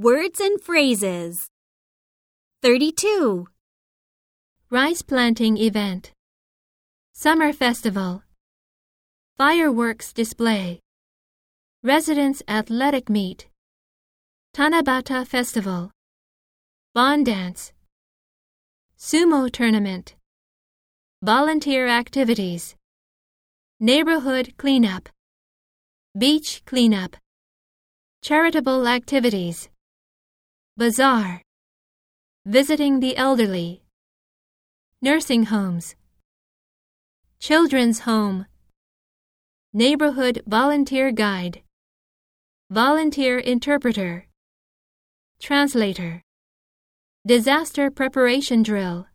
Words and phrases. 32. Rice planting event. Summer festival. Fireworks display. Residents athletic meet. Tanabata festival. Bon dance. Sumo tournament. Volunteer activities. Neighborhood cleanup. Beach cleanup. Charitable activities. Bazaar. Visiting the elderly. Nursing homes. Children's home. Neighborhood volunteer guide. Volunteer interpreter. Translator. Disaster preparation drill.